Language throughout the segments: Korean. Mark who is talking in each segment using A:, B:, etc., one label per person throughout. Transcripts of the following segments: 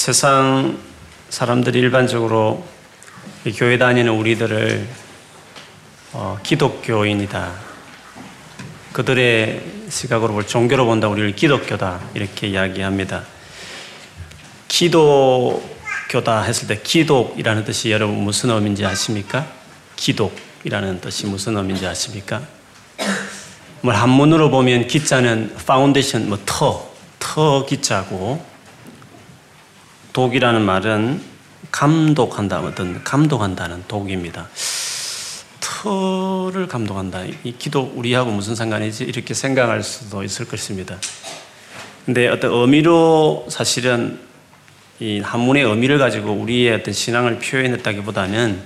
A: 세상 사람들이 일반적으로 교회 다니는 우리들을 어, 기독교인이다. 그들의 시각으로 볼 종교로 본다 우리를 기독교다 이렇게 이야기합니다. 기독교다 했을 때 기독이라는 뜻이 여러분 무슨 의미인지 아십니까? 기독이라는 뜻이 무슨 의미인지 아십니까? 뭐 한문으로 보면 기자는 파운데이션 뭐 터, 터 기자고 독이라는 말은 감독한다 어떤 감독한다는 독입니다. 터를 감독한다. 이 기도 우리하고 무슨 상관이지? 이렇게 생각할 수도 있을 것입니다. 근데 어떤 의미로 사실은 이 한문의 의미를 가지고 우리의 어떤 신앙을 표현했다기보다는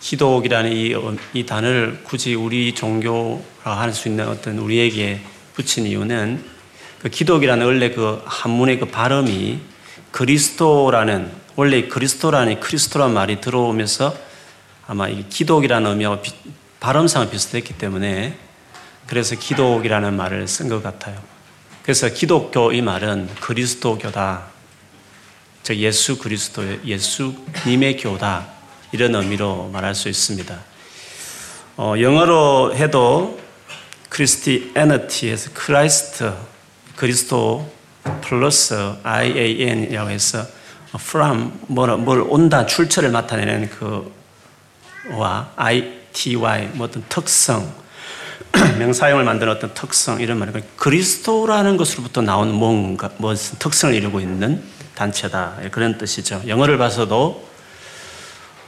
A: 기독이라는 이, 이 단어를 굳이 우리 종교라 할 수 있는 어떤 우리에게 붙인 이유는 그 기독이라는 원래 그 한문의 그 발음이 그리스도라는 원래 그리스도라는 크리스토란 말이 들어오면서 아마 이 기독이라는 의미하고 비, 발음상은 비슷했기 때문에 그래서 기독이라는 말을 쓴 것 같아요. 그래서 기독교 이 말은 그리스도교다. 즉 예수 그리스도 예수님의 교다. 이런 의미로 말할 수 있습니다. 어, 영어로 해도 Christianity에서 Christ 그리스도 플러스 IAN이라고 해서 from 뭘, 뭘 온다 출처를 나타내는 그와 ITY 뭐 어떤 특성 명사형을 만드는 어떤 특성 이런 말이고 그리스도라는 것으로부터 나온 뭔가 무슨 특성을 이루고 있는 단체다 그런 뜻이죠. 영어를 봐서도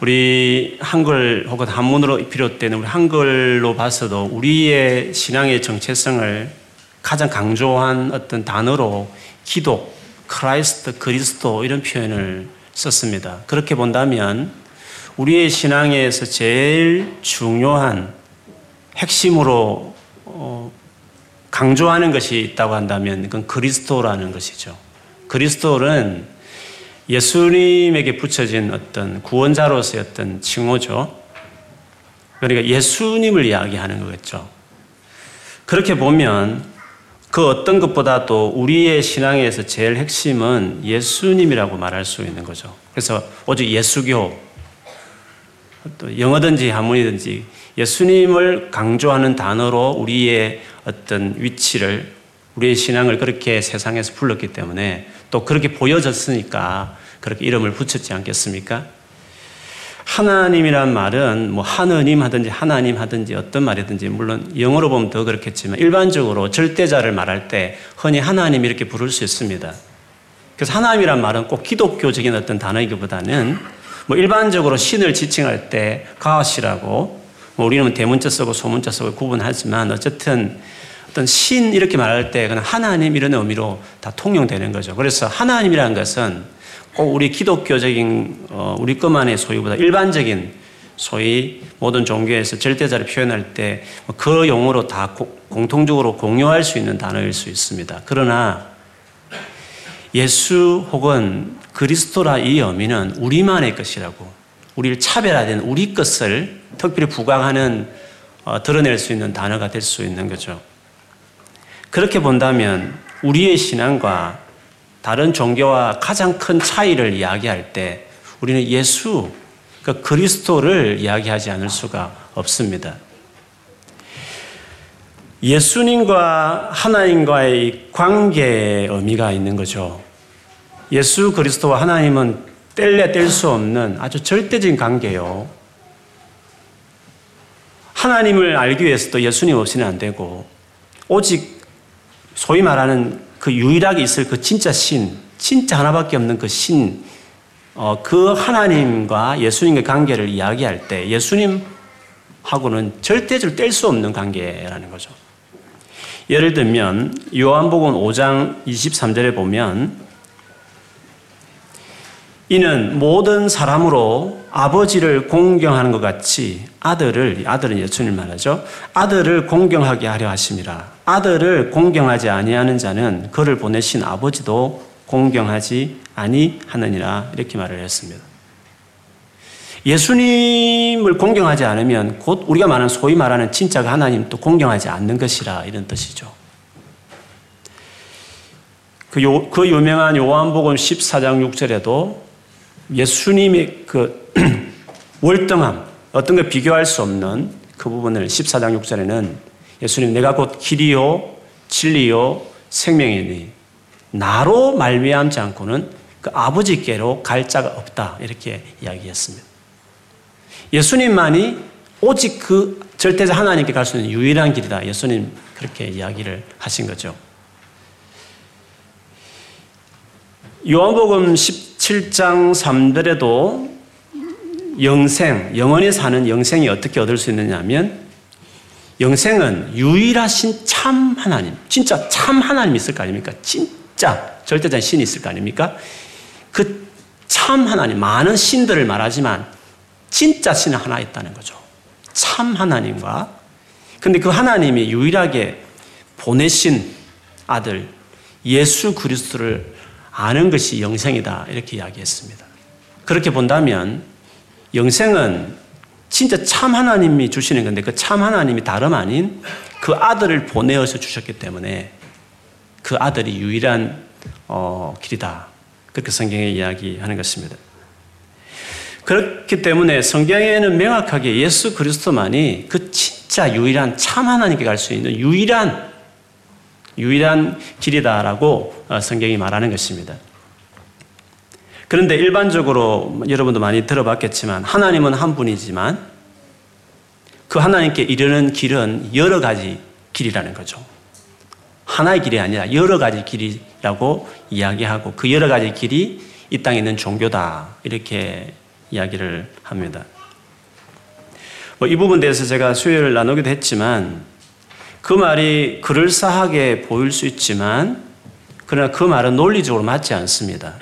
A: 우리 한글 혹은 한문으로 비롯되는 우리 한글로 봐서도 우리의 신앙의 정체성을 가장 강조한 어떤 단어로 기독, Christ, 그리스도 이런 표현을 썼습니다. 그렇게 본다면 우리의 신앙에서 제일 중요한 핵심으로 어, 강조하는 것이 있다고 한다면 그건 그리스도라는 것이죠. 그리스도는 예수님에게 붙여진 어떤 구원자로서의 어떤 칭호죠. 그러니까 예수님을 이야기하는 거겠죠. 그렇게 보면 그 어떤 것보다도 우리의 신앙에서 제일 핵심은 예수님이라고 말할 수 있는 거죠. 그래서 오직 예수교, 또 영어든지 한문이든지 예수님을 강조하는 단어로 우리의 어떤 위치를, 우리의 신앙을 그렇게 세상에서 불렀기 때문에 또 그렇게 보여졌으니까 그렇게 이름을 붙였지 않겠습니까? 하나님이란 말은 뭐 하느님 하든지 하나님 하든지 어떤 말이든지 물론 영어로 보면 더 그렇겠지만 일반적으로 절대자를 말할 때 흔히 하나님 이렇게 부를 수 있습니다. 그래서 하나님이란 말은 꼭 기독교적인 어떤 단어이기보다는 뭐 일반적으로 신을 지칭할 때 가시라고 뭐 우리는 대문자 쓰고 소문자 쓰고 구분하지만 어쨌든 어떤 신 이렇게 말할 때 그냥 하나님 이런 의미로 다 통용되는 거죠. 그래서 하나님이라는 것은 꼭 우리 기독교적인 어, 우리 것만의 소유보다 일반적인 소위 모든 종교에서 절대자를 표현할 때 그 용어로 다 공통적으로 공유할 수 있는 단어일 수 있습니다. 그러나 예수 혹은 그리스도라 이 의미는 우리만의 것이라고 우리를 차별화된 우리 것을 특별히 부각하는 어, 드러낼 수 있는 단어가 될 수 있는 거죠. 그렇게 본다면 우리의 신앙과 다른 종교와 가장 큰 차이를 이야기할 때 우리는 예수, 그러니까 그리스도를 이야기하지 않을 수가 없습니다. 예수님과 하나님과의 관계의 의미가 있는 거죠. 예수 그리스도와 하나님은 뗄래 뗄 수 없는 아주 절대적인 관계요. 하나님을 알기 위해서도 예수님 없이는 안 되고, 오직 소위 말하는 그 유일하게 있을 그 진짜 신, 진짜 하나밖에 없는 그 신, 어, 그 하나님과 예수님의 관계를 이야기할 때 예수님하고는 절대적으로 뗄 수 없는 관계라는 거죠. 예를 들면 요한복음 5장 23절에 보면 이는 모든 사람으로 아버지를 공경하는 것 같이 아들을 아들은 예수님 말하죠. 아들을 공경하게 하려 하심이라. 아들을 공경하지 아니하는 자는 그를 보내신 아버지도 공경하지 아니하느니라 이렇게 말을 했습니다. 예수님을 공경하지 않으면 곧 우리가 말하는 소위 말하는 진짜 하나님 또 공경하지 않는 것이라 이런 뜻이죠. 그, 요, 그 유명한 요한복음 14장 6절에도 예수님의 그 월등함, 어떤 걸 비교할 수 없는 그 부분을 14장 6절에는 예수님 내가 곧 길이요 진리요 생명이니 나로 말미암지 않고는 그 아버지께로 갈 자가 없다 이렇게 이야기했습니다. 예수님만이 오직 그 절대자 하나님께 갈 수 있는 유일한 길이다. 예수님 그렇게 이야기를 하신 거죠. 요한복음 17장 3절에도 영생, 영원히 사는 영생이 어떻게 얻을 수 있느냐 하면 영생은 유일하신 참 하나님, 진짜 참 하나님 있을 거 아닙니까? 진짜 절대자 신이 있을 거 아닙니까? 그 참 하나님, 많은 신들을 말하지만 진짜 신은 하나 있다는 거죠. 참 하나님과 근데 그 하나님이 유일하게 보내신 아들 예수 그리스도를 아는 것이 영생이다 이렇게 이야기했습니다. 그렇게 본다면 영생은 진짜 참 하나님이 주시는 건데 그 참 하나님이 다름 아닌 그 아들을 보내어서 주셨기 때문에 그 아들이 유일한 어, 길이다. 그렇게 성경에 이야기하는 것입니다. 그렇기 때문에 성경에는 명확하게 예수 그리스도만이 그 진짜 유일한 참 하나님께 갈 수 있는 유일한 유일한 길이다라고 어, 성경이 말하는 것입니다. 그런데 일반적으로 여러분도 많이 들어봤겠지만 하나님은 한 분이지만 그 하나님께 이르는 길은 여러 가지 길이라는 거죠. 하나의 길이 아니라 여러 가지 길이라고 이야기하고 그 여러 가지 길이 이 땅에 있는 종교다. 이렇게 이야기를 합니다. 뭐 이 부분 대해서 제가 수요일 나누기도 했지만 그 말이 그럴싸하게 보일 수 있지만 그러나 그 말은 논리적으로 맞지 않습니다.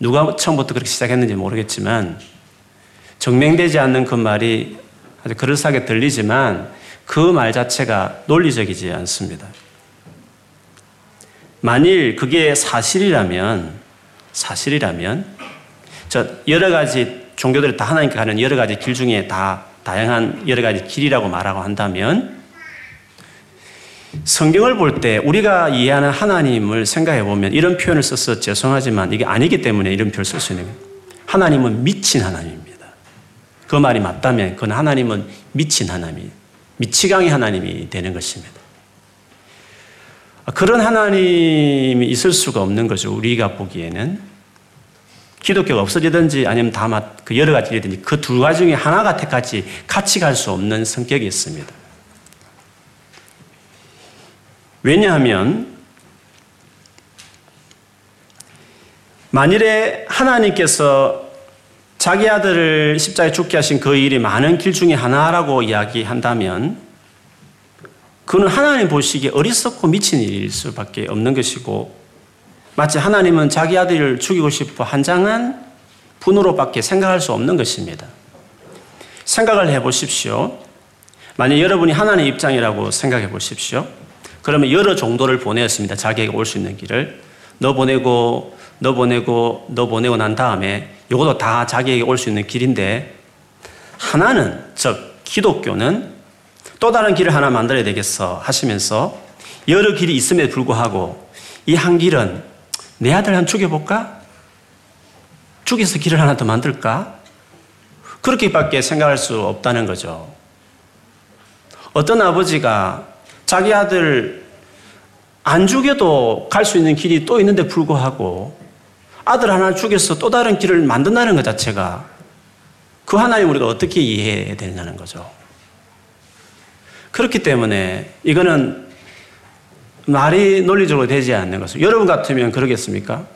A: 누가 처음부터 그렇게 시작했는지 모르겠지만 정명되지 않는 그 말이 아주 그럴싸하게 들리지만 그 말 자체가 논리적이지 않습니다. 만일 그게 사실이라면 사실이라면 저 여러 가지 종교들이 다 하나님께 가는 여러 가지 길 중에 다 다양한 여러 가지 길이라고 말하고 한다면 성경을 볼 때 우리가 이해하는 하나님을 생각해 보면 이런 표현을 써서 죄송하지만 이게 아니기 때문에 이런 표현을 쓸 수 있는 거예요. 하나님은 미친 하나님입니다. 그 말이 맞다면 그건 하나님은 미친 하나님, 미치광이 하나님이 되는 것입니다. 그런 하나님이 있을 수가 없는 거죠. 우리가 보기에는. 기독교가 없어지든지 아니면 다그 여러 가지 일이든지 그 두 가지 중에 하나가 택같이 같이 갈 수 없는 성격이 있습니다. 왜냐하면 만일에 하나님께서 자기 아들을 십자가에 죽게 하신 그 일이 많은 길 중에 하나라고 이야기한다면 그는 하나님 보시기에 어리석고 미친 일일 수밖에 없는 것이고 마치 하나님은 자기 아들을 죽이고 싶어 한장한 분으로밖에 생각할 수 없는 것입니다. 생각을 해 보십시오. 만약 여러분이 하나님 입장이라고 생각해 보십시오. 그러면 여러 정도를 보내었습니다. 자기에게 올 수 있는 길을. 너 보내고, 너 보내고, 너 보내고 난 다음에 이것도 다 자기에게 올 수 있는 길인데 하나는, 즉, 기독교는 또 다른 길을 하나 만들어야 되겠어 하시면서 여러 길이 있음에도 불구하고 이 한 길은 내 아들 한 죽여볼까? 죽여서 길을 하나 더 만들까? 그렇게밖에 생각할 수 없다는 거죠. 어떤 아버지가 자기 아들 안 죽여도 갈 수 있는 길이 또 있는데 불구하고 아들 하나 죽여서 또 다른 길을 만든다는 것 자체가 그 하나님 우리가 어떻게 이해해야 되냐는 거죠. 그렇기 때문에 이거는 말이 논리적으로 되지 않는 것을. 여러분 같으면 그러겠습니까?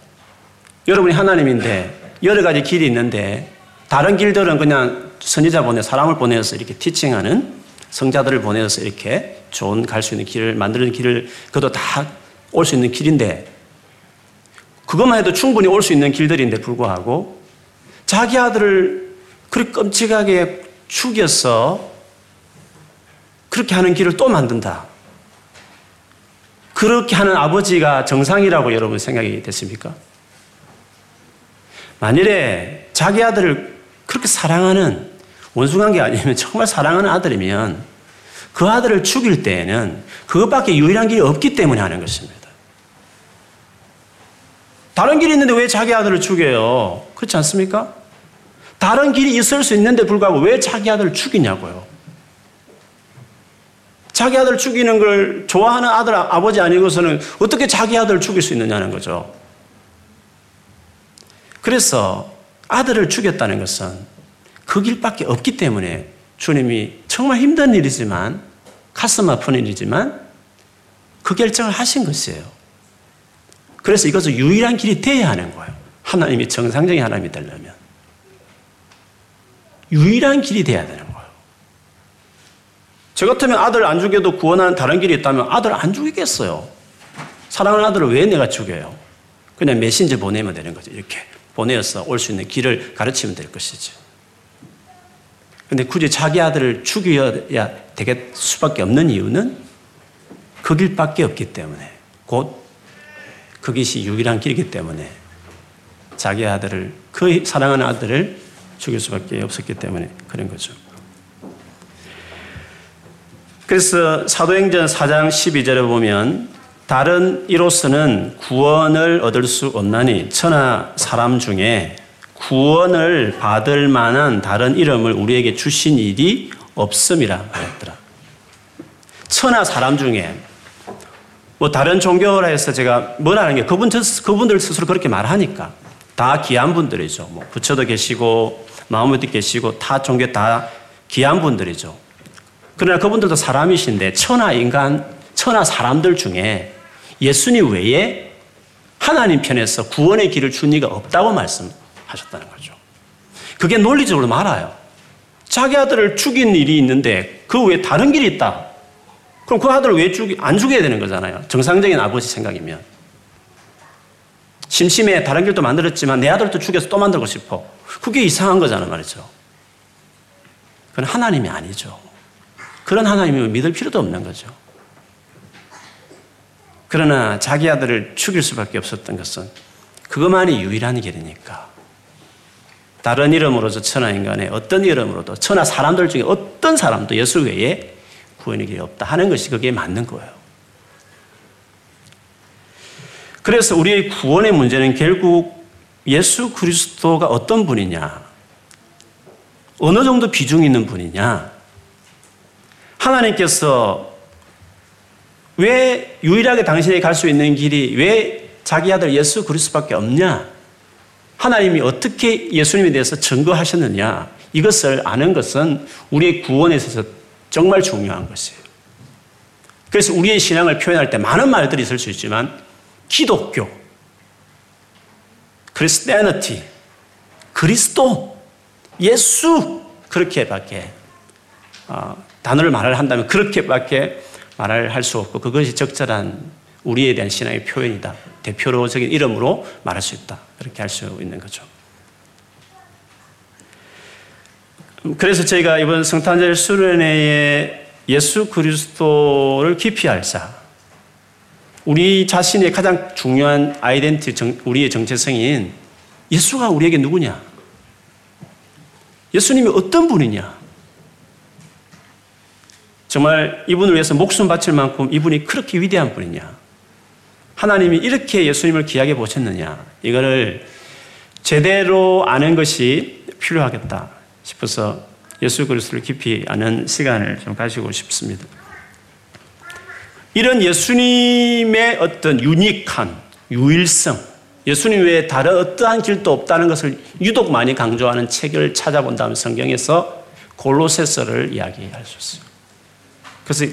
A: 여러분이 하나님인데 여러 가지 길이 있는데 다른 길들은 그냥 선지자 보내 사람을 보내서 이렇게 티칭하는 성자들을 보내서 이렇게 좋은 갈 수 있는 길을 만드는 길을 그것도 다 올 수 있는 길인데 그것만 해도 충분히 올 수 있는 길들인데 불구하고 자기 아들을 그렇게 끔찍하게 죽여서 그렇게 하는 길을 또 만든다. 그렇게 하는 아버지가 정상이라고 여러분 생각이 됐습니까? 만일에 자기 아들을 그렇게 사랑하는 원수관계 아니면 정말 사랑하는 아들이면 그 아들을 죽일 때에는 그것밖에 유일한 길이 없기 때문에 하는 것입니다. 다른 길이 있는데 왜 자기 아들을 죽여요? 그렇지 않습니까? 다른 길이 있을 수 있는데 불구하고 왜 자기 아들을 죽이냐고요. 자기 아들 죽이는 걸 좋아하는 아들, 아버지 아니고서는 어떻게 자기 아들을 죽일 수 있느냐는 거죠. 그래서 아들을 죽였다는 것은 그 길밖에 없기 때문에 주님이 정말 힘든 일이지만 가슴 아픈 일이지만 그 결정을 하신 것이에요. 그래서 이것을 유일한 길이 돼야 하는 거예요. 하나님이 정상적인 하나님이 되려면. 유일한 길이 돼야 되는 거예요. 저 같으면 아들 안 죽여도 구원하는 다른 길이 있다면 아들 안 죽이겠어요. 사랑하는 아들을 왜 내가 죽여요? 그냥 메신저 보내면 되는 거죠. 이렇게 보내어서 올 수 있는 길을 가르치면 될 것이지. 근데 굳이 자기 아들을 죽여야 되겠 수밖에 없는 이유는 그 길밖에 없기 때문에 곧 그 길이 유일한 길이기 때문에 자기 아들을 그 사랑하는 아들을 죽일 수밖에 없었기 때문에 그런 거죠. 그래서 사도행전 4장 12절에 보면 다른 이로서는 구원을 얻을 수 없나니 천하 사람 중에 구원을 받을 만한 다른 이름을 우리에게 주신 일이 없음이라 말했더라. 천하 사람 중에 뭐 다른 종교라 해서 제가 뭐라는 게 그분, 그분들 스스로 그렇게 말하니까 다 귀한 분들이죠. 뭐 부처도 계시고 마음에도 계시고 타 종교 다 귀한 분들이죠. 그러나 그분들도 사람이신데 천하 인간, 천하 사람들 중에 예수님 외에 하나님 편에서 구원의 길을 준 이가 없다고 말씀 하셨다는 거죠. 그게 논리적으로 말아요. 자기 아들을 죽인 일이 있는데 그 외에 다른 길이 있다. 그럼 그 아들을 왜 죽이, 안 죽여야 되는 거잖아요. 정상적인 아버지 생각이면. 심심해 다른 길도 만들었지만 내 아들도 죽여서 또 만들고 싶어. 그게 이상한 거잖아 말이죠. 그건 하나님이 아니죠. 그런 하나님을 믿을 필요도 없는 거죠. 그러나 자기 아들을 죽일 수밖에 없었던 것은 그것만이 유일한 길이니까. 다른 이름으로도 천하 인간의 어떤 이름으로도 천하 사람들 중에 어떤 사람도 예수 외에 구원의 길이 없다 하는 것이 그게 맞는 거예요. 그래서 우리의 구원의 문제는 결국 예수 그리스도가 어떤 분이냐, 어느 정도 비중 있는 분이냐, 하나님께서 왜 유일하게 당신이 갈 수 있는 길이 왜 자기 아들 예수 그리스도밖에 없냐? 하나님이 어떻게 예수님에 대해서 증거하셨느냐? 이것을 아는 것은 우리의 구원에 있어서 정말 중요한 것이에요. 그래서 우리의 신앙을 표현할 때 많은 말들이 있을 수 있지만 기독교, 크리스티아니티, 그리스도, 예수 그렇게밖에 어, 단어를 말을 한다면 그렇게밖에 말을 할 수 없고 그것이 적절한 우리에 대한 신앙의 표현이다. 대표로적인 이름으로 말할 수 있다. 그렇게 할 수 있는 거죠. 그래서 저희가 이번 성탄절 수련회에 예수 그리스도를 깊이 알자. 우리 자신의 가장 중요한 아이덴티, 우리의 정체성인 예수가 우리에게 누구냐? 예수님이 어떤 분이냐? 정말 이분을 위해서 목숨 바칠 만큼 이분이 그렇게 위대한 분이냐? 하나님이 이렇게 예수님을 귀하게 보셨느냐? 이거를 제대로 아는 것이 필요하겠다 싶어서 예수 그리스도를 깊이 아는 시간을 좀 가지고 싶습니다. 이런 예수님의 어떤 유니크한 유일성, 예수님 외에 다른 어떠한 길도 없다는 것을 유독 많이 강조하는 책을 찾아본다면 성경에서 골로새서를 이야기할 수 있어요. 그래서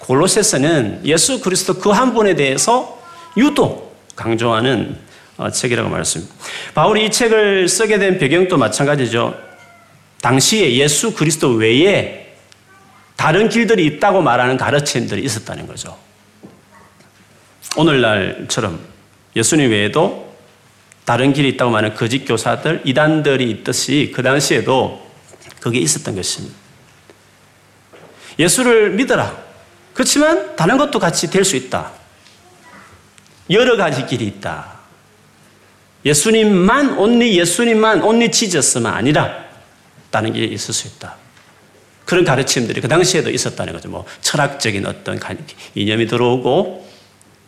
A: 골로새서는 예수 그리스도 그 한 분에 대해서 유독 강조하는 어, 책이라고 말했습니다. 바울이 이 책을 쓰게 된 배경도 마찬가지죠. 당시에 예수 그리스도 외에 다른 길들이 있다고 말하는 가르침들이 있었다는 거죠. 오늘날처럼 예수님 외에도 다른 길이 있다고 말하는 거짓 교사들, 이단들이 있듯이 그 당시에도 그게 있었던 것입니다. 예수를 믿어라. 그렇지만 다른 것도 같이 될 수 있다. 여러 가지 길이 있다. 예수님만, 온리 예수님만, 온리 지저스만 아니라 다른 길이 있을 수 있다. 그런 가르침들이 그 당시에도 있었다는 거죠. 뭐 철학적인 어떤 이념이 들어오고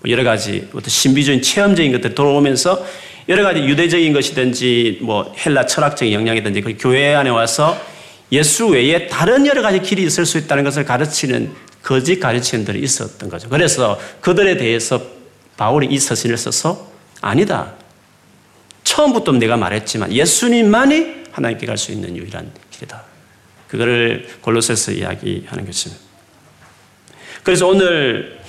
A: 뭐 여러 가지 어떤 신비적인 체험적인 것들이 들어오면서 여러 가지 유대적인 것이든지 뭐 헬라 철학적인 영향이든지 그 교회 안에 와서 예수 외에 다른 여러 가지 길이 있을 수 있다는 것을 가르치는 거짓 가르치는들이 있었던 거죠. 그래서 그들에 대해서 바울이 이 서신을 써서 아니다. 처음부터 내가 말했지만 예수님만이 하나님께 갈 수 있는 유일한 길이다. 그거를 골로새서 이야기하는 것입니다. 그래서 오늘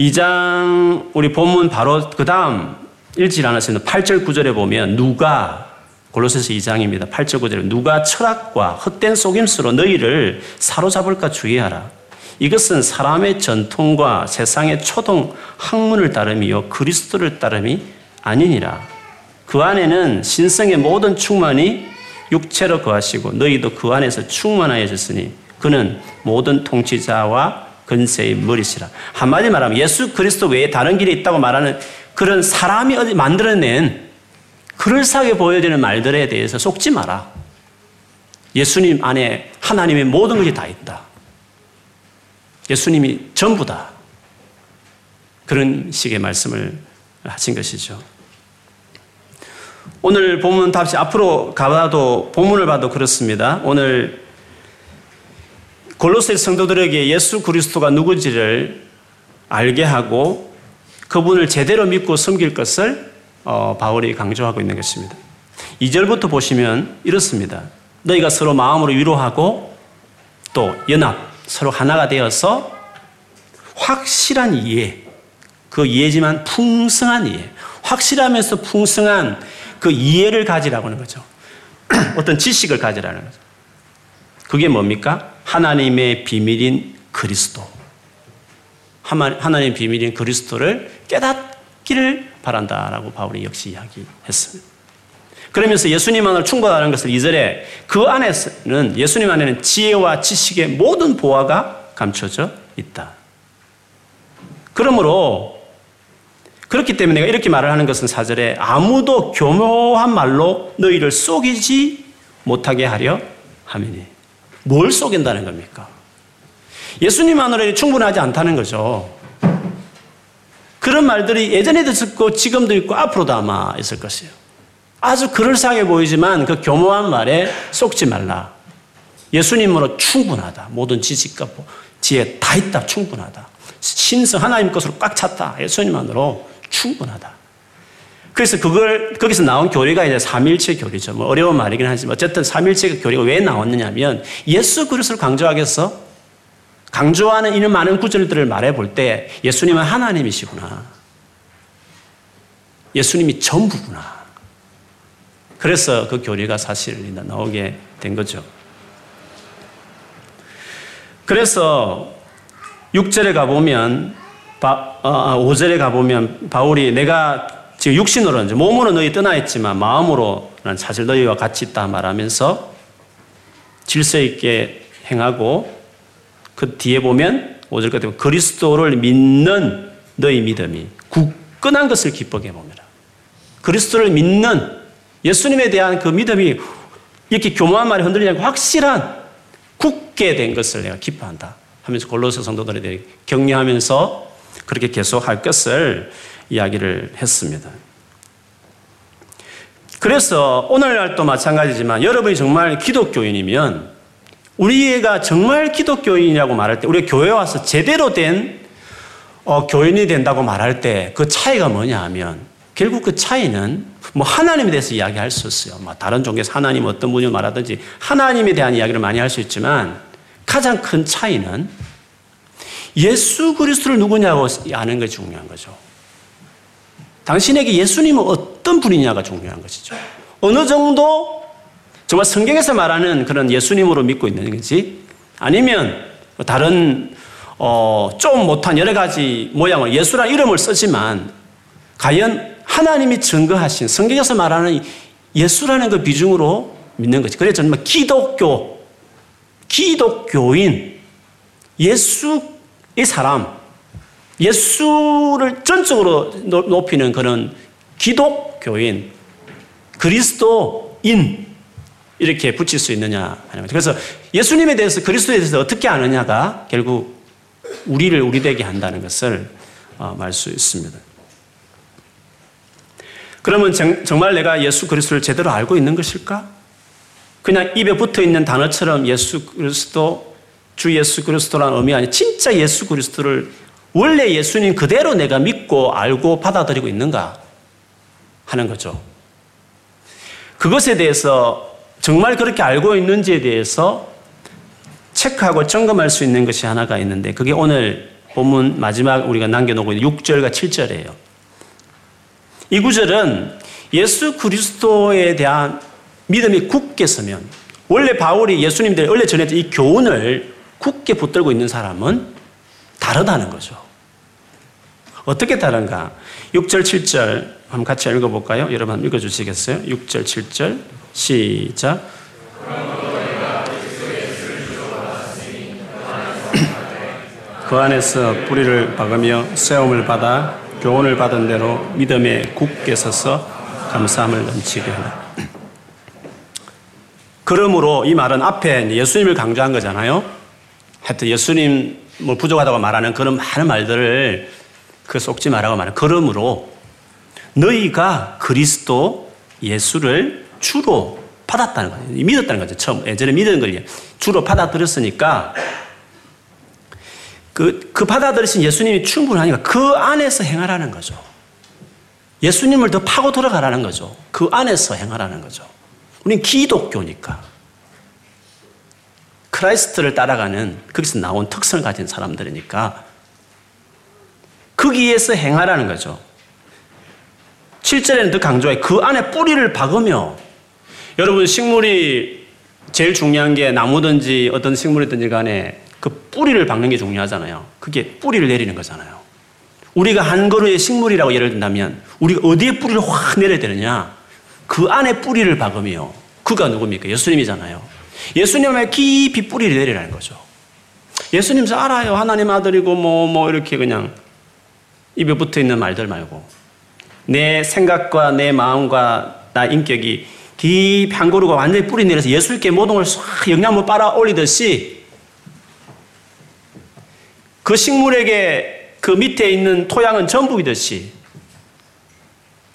A: 2장 우리 본문 바로 그 다음 읽지 않았습니다. 8절 9절에 보면 누가 골로새서 2장입니다. 8절 9절에 누가 철학과 헛된 속임수로 너희를 사로잡을까 주의하라. 이것은 사람의 전통과 세상의 초동 학문을 따름이요 그리스도를 따름이 아니니라. 그 안에는 신성의 모든 충만이 육체로 거하시고 너희도 그 안에서 충만하여졌으니 그는 모든 통치자와 근세의 머리시라. 한마디 말하면 예수 그리스도 외에 다른 길이 있다고 말하는 그런 사람이 어디 만들어낸 그럴싸하게 보여지는 말들에 대해서 속지 마라. 예수님 안에 하나님의 모든 것이 다 있다. 예수님이 전부다. 그런 식의 말씀을 하신 것이죠. 오늘 본문 답시 앞으로 가봐도 본문을 봐도 그렇습니다. 오늘 골로새 성도들에게 예수 그리스도가 누구지를 알게 하고 그분을 제대로 믿고 섬길 것을 어, 바울이 강조하고 있는 것입니다. 2절부터 보시면 이렇습니다. 너희가 서로 마음으로 위로하고 또 연합, 서로 하나가 되어서 확실한 이해, 그 이해지만 풍성한 이해, 확실하면서 풍성한 그 이해를 가지라고 하는 거죠. 어떤 지식을 가지라는 거죠. 그게 뭡니까? 하나님의 비밀인 그리스도. 하나님의 비밀인 그리스도를 깨닫기를 바란다라고 바울이 역시 이야기했습니다. 그러면서 예수님만으로 충분하는 것을 이절에그 안에서는 예수님 안에는 지혜와 지식의 모든 보화가 감춰져 있다. 그러므로 그렇기 때문에 내가 이렇게 말을 하는 것은 사절에 아무도 교묘한 말로 너희를 속이지 못하게 하려 함이니. 뭘 속인다는 겁니까? 예수님만으로 충분하지 않다는 거죠. 그런 말들이 예전에도 있었고 지금도 있고 앞으로도 아마 있을 것이에요. 아주 그럴싸하게 보이지만 그 교묘한 말에 속지 말라. 예수님으로 충분하다. 모든 지식과 지혜 다 있다. 충분하다. 신성 하나님 것으로 꽉 찼다. 예수님만으로 충분하다. 그래서 그걸, 거기서 나온 교리가 이제 삼일체 교리죠. 뭐 어려운 말이긴 하지만 어쨌든 삼일체 교리가 왜 나왔느냐 하면 예수 그리스도를 강조하겠어? 강조하는 이런 많은 구절들을 말해 볼 때 예수님은 하나님이시구나. 예수님이 전부구나. 그래서 그 교리가 사실 나오게 된 거죠. 그래서 6절에 가보면, 5절에 어, 어, 가보면 바울이 내가 지금 육신으로는, 몸으로 너희 떠나 있지만 마음으로는 사실 너희와 같이 있다 말하면서 질서 있게 행하고 그 뒤에 보면 5절 같은 그리스도를 믿는 너희 믿음이 굳건한 것을 기쁘게 봅니다. 그리스도를 믿는 예수님에 대한 그 믿음이 이렇게 교묘한 말이 흔들리지 않고 확실한 굳게 된 것을 내가 기뻐한다. 하면서 골로새 성도들에 대해 격려하면서 그렇게 계속 할 것을 이야기를 했습니다. 그래서 오늘날도 마찬가지지만 여러분이 정말 기독교인이면 우리가 정말 기독교인이라고 말할 때, 우리 교회 와서 제대로 된 어, 교인이 된다고 말할 때 그 차이가 뭐냐 하면 결국 그 차이는 뭐 하나님에 대해서 이야기할 수 있어요. 뭐 다른 종교에서 하나님 어떤 분이 말하든지 하나님에 대한 이야기를 많이 할 수 있지만 가장 큰 차이는 예수 그리스도를 누구냐고 아는 것이 중요한 거죠. 당신에게 예수님은 어떤 분이냐가 중요한 것이죠. 어느 정도 정말 성경에서 말하는 그런 예수님으로 믿고 있는 건지 아니면 다른 어, 좀 못한 여러 가지 모양을 예수란 이름을 쓰지만 과연 하나님이 증거하신 성경에서 말하는 예수라는 그 비중으로 믿는 거지. 그래서 정말 기독교, 기독교인, 예수의 사람, 예수를 전적으로 높이는 그런 기독교인, 그리스도인, 이렇게 붙일 수 있느냐. 그래서 예수님에 대해서 그리스도에 대해서 어떻게 아느냐가 결국 우리를 우리 되게 한다는 것을 어, 말수 있습니다. 그러면 정, 말 내가 예수 그리스도를 제대로 알고 있는 것일까? 그냥 입에 붙어 있는 단어처럼 예수 그리스도, 주 예수 그리스도라는 의미 아니 진짜 예수 그리스도를 원래 예수님 그대로 내가 믿고 알고 받아들이고 있는가 하는 거죠. 그것에 대해서 정말 그렇게 알고 있는지에 대해서 체크하고 점검할 수 있는 것이 하나가 있는데 그게 오늘 본문 마지막 우리가 남겨놓고 있는 6절과 7절이에요. 이 구절은 예수 그리스도에 대한 믿음이 굳게 서면 원래 바울이 예수님들 원래 전했던 이 교훈을 굳게 붙들고 있는 사람은 다르다는 거죠. 어떻게 다른가? 6절, 7절 한번 같이 읽어볼까요? 여러분 한번 읽어주시겠어요? 6절, 7절 시작. 그 안에서 뿌리를 박으며 세움을 받아 교훈을 받은 대로 믿음에 굳게 서서 감사함을 넘치게 하라. 그러므로 이 말은 앞에 예수님을 강조한 거잖아요. 하여튼 예수님 뭐 부족하다고 말하는 그런 많은 말들을 그 속지 말라고 말하는 그러므로 너희가 그리스도 예수를 주로 받았다는 거예요. 믿었다는 거죠. 처음 예전에 믿은 걸 주로 받아들였으니까 그, 그 받아들이신 예수님이 충분하니까 그 안에서 행하라는 거죠. 예수님을 더 파고 들어가라는 거죠. 그 안에서 행하라는 거죠. 우리는 기독교니까. Christ를 따라가는 거기서 나온 특성을 가진 사람들이니까 거기에서 행하라는 거죠. 7절에는 더 강조해 그 안에 뿌리를 박으며 여러분 식물이 제일 중요한 게 나무든지 어떤 식물이든지 간에 그 뿌리를 박는 게 중요하잖아요. 그게 뿌리를 내리는 거잖아요. 우리가 한 그루의 식물이라고 예를 든다면 우리가 어디에 뿌리를 확 내려야 되느냐? 그 안에 뿌리를 박으며 그가 누굽니까? 예수님이잖아요. 예수님의 깊이 뿌리를 내리라는 거죠. 예수님 저 알아요. 하나님 아들이고 뭐, 뭐 이렇게 그냥 입에 붙어 있는 말들 말고 내 생각과 내 마음과 나 인격이 깊이 한 그루가 완전히 뿌리 내려서 예수님께 모든 걸 싹 영양분 빨아 올리듯이 그 식물에게 그 밑에 있는 토양은 전부이듯이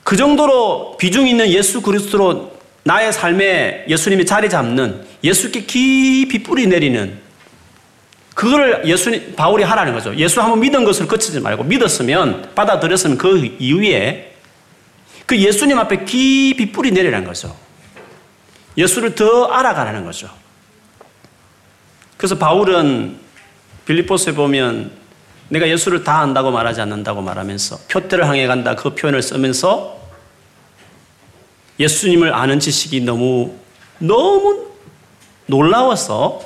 A: 그 정도로 비중 있는 예수 그리스도로 나의 삶에 예수님이 자리 잡는 예수께 깊이 뿌리 내리는 그거를 예수님 바울이 하라는 거죠. 예수 한번 믿은 것을 거치지 말고 믿었으면 받아들였으면 그 이후에 그 예수님 앞에 깊이 뿌리 내리라는 거죠. 예수를 더 알아가라는 거죠. 그래서 바울은 빌리포스에 보면 내가 예수를 다 안다고 말하지 않는다고 말하면서 표대를 향해 간다 그 표현을 쓰면서 예수님을 아는 지식이 너무 너무 놀라워서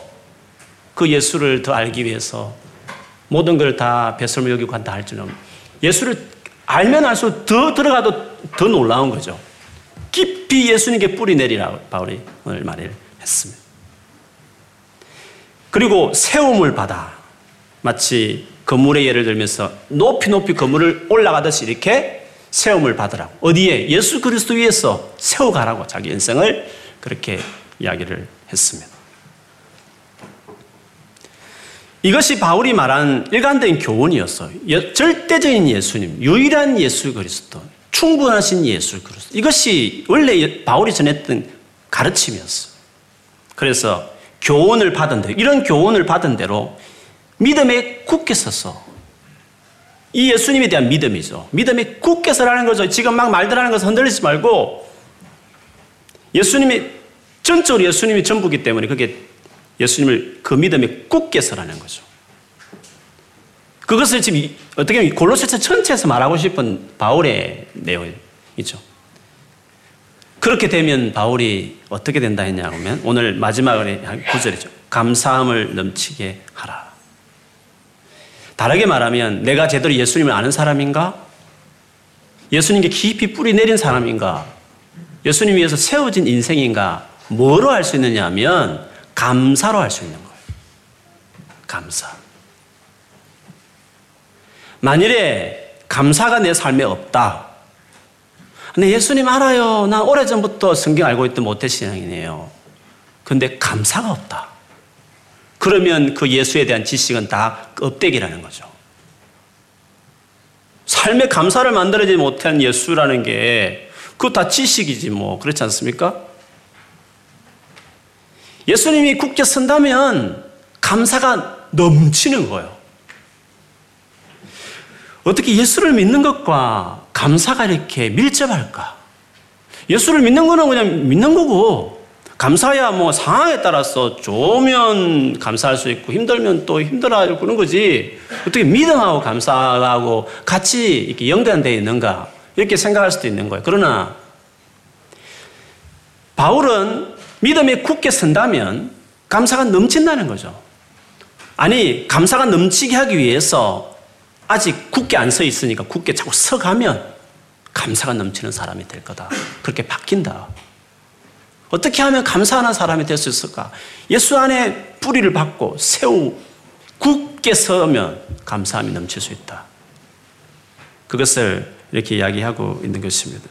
A: 그 예수를 더 알기 위해서 모든 걸 다 배설물 여기고 간다 할 줄은 예수를 알면 알수록 더 들어가도 더 놀라운 거죠. 깊이 예수님께 뿌리 내리라 바울이 오늘 말을 했습니다. 그리고 세움을 받아 마치 건물의 예를 들면서 높이 높이 건물을 올라가듯이 이렇게 세움을 받으라고 어디에 예수 그리스도 위에서 세워가라고 자기 인생을 그렇게 이야기를 했습니다. 이것이 바울이 말한 일관된 교훈이었어요. 절대적인 예수님, 유일한 예수 그리스도, 충분하신 예수 그리스도. 이것이 원래 바울이 전했던 가르침이었어. 그래서 교훈을 받은 대로, 이런 교훈을 받은 대로 믿음에 굳게 서서 이 예수님에 대한 믿음이죠. 믿음에 굳게 서라는 거죠. 지금 막 말들 하는 것을 흔들리지 말고 예수님이 전적으로 예수님이 전부기 때문에 그게 예수님을 그 믿음에 굳게 서라는 거죠. 그것을 지금 어떻게 보면 골로새서 전체에서 말하고 싶은 바울의 내용이죠. 그렇게 되면 바울이 어떻게 된다 했냐면 오늘 마지막에 구절이죠. 감사함을 넘치게 하라. 다르게 말하면 내가 제대로 예수님을 아는 사람인가? 예수님께 깊이 뿌리 내린 사람인가? 예수님 위해서 세워진 인생인가? 뭐로 할 수 있느냐 하면 감사로 할 수 있는 거예요. 감사. 만일에 감사가 내 삶에 없다. 근데 예수님 알아요. 난 오래전부터 성경 알고 있던 모태신앙이네요. 근데 감사가 없다. 그러면 그 예수에 대한 지식은 다 껍데기라는 거죠. 삶에 감사를 만들어지 못한 예수라는 게 그거 다 지식이지 뭐 그렇지 않습니까? 예수님이 굳게 선다면 감사가 넘치는 거예요. 어떻게 예수를 믿는 것과 감사가 이렇게 밀접할까? 예수를 믿는 거는 그냥 믿는 거고, 감사야 뭐 상황에 따라서 좋으면 감사할 수 있고 힘들면 또 힘들어하고 그런 거지. 어떻게 믿음하고 감사하고 같이 이렇게 연관되어 있는가? 이렇게 생각할 수도 있는 거예요. 그러나 바울은 믿음에 굳게 선다면 감사가 넘친다는 거죠. 아니, 감사가 넘치게 하기 위해서 아직 굳게 안 서 있으니까 굳게 자꾸 서가면 감사가 넘치는 사람이 될 거다. 그렇게 바뀐다. 어떻게 하면 감사하는 사람이 될 수 있을까? 예수 안에 뿌리를 받고 세우 굳게 서면 감사함이 넘칠 수 있다. 그것을 이렇게 이야기하고 있는 것입니다.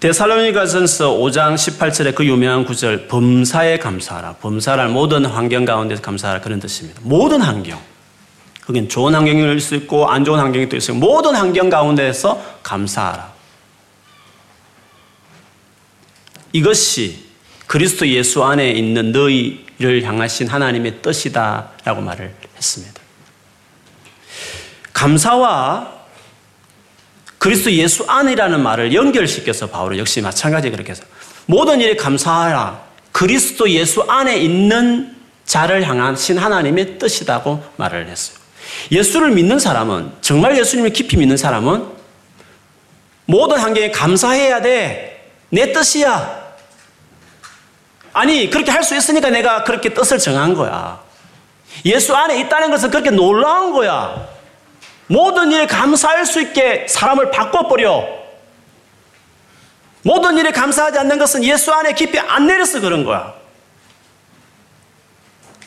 A: 데살로니가전서 5장 18절에 그 유명한 구절 범사에 감사하라. 범사란 모든 환경 가운데서 감사하라 그런 뜻입니다. 모든 환경. 그게 좋은 환경일 수 있고 안 좋은 환경이 또 있어요. 모든 환경 가운데서 감사하라. 이것이 그리스도 예수 안에 있는 너희를 향하신 하나님의 뜻이다 라고 말을 했습니다. 감사와 그리스도 예수 안이라는 말을 연결시켜서 바울은 역시 마찬가지 그렇게 해서 모든 일에 감사하라. 그리스도 예수 안에 있는 자를 향하신 하나님의 뜻이라고 말을 했어요. 예수를 믿는 사람은 정말 예수님을 깊이 믿는 사람은 모든 환경에 감사해야 돼. 내 뜻이야. 아니 그렇게 할 수 있으니까 내가 그렇게 뜻을 정한 거야. 예수 안에 있다는 것은 그렇게 놀라운 거야. 모든 일에 감사할 수 있게 사람을 바꿔버려. 모든 일에 감사하지 않는 것은 예수 안에 깊이 안 내려서 그런 거야.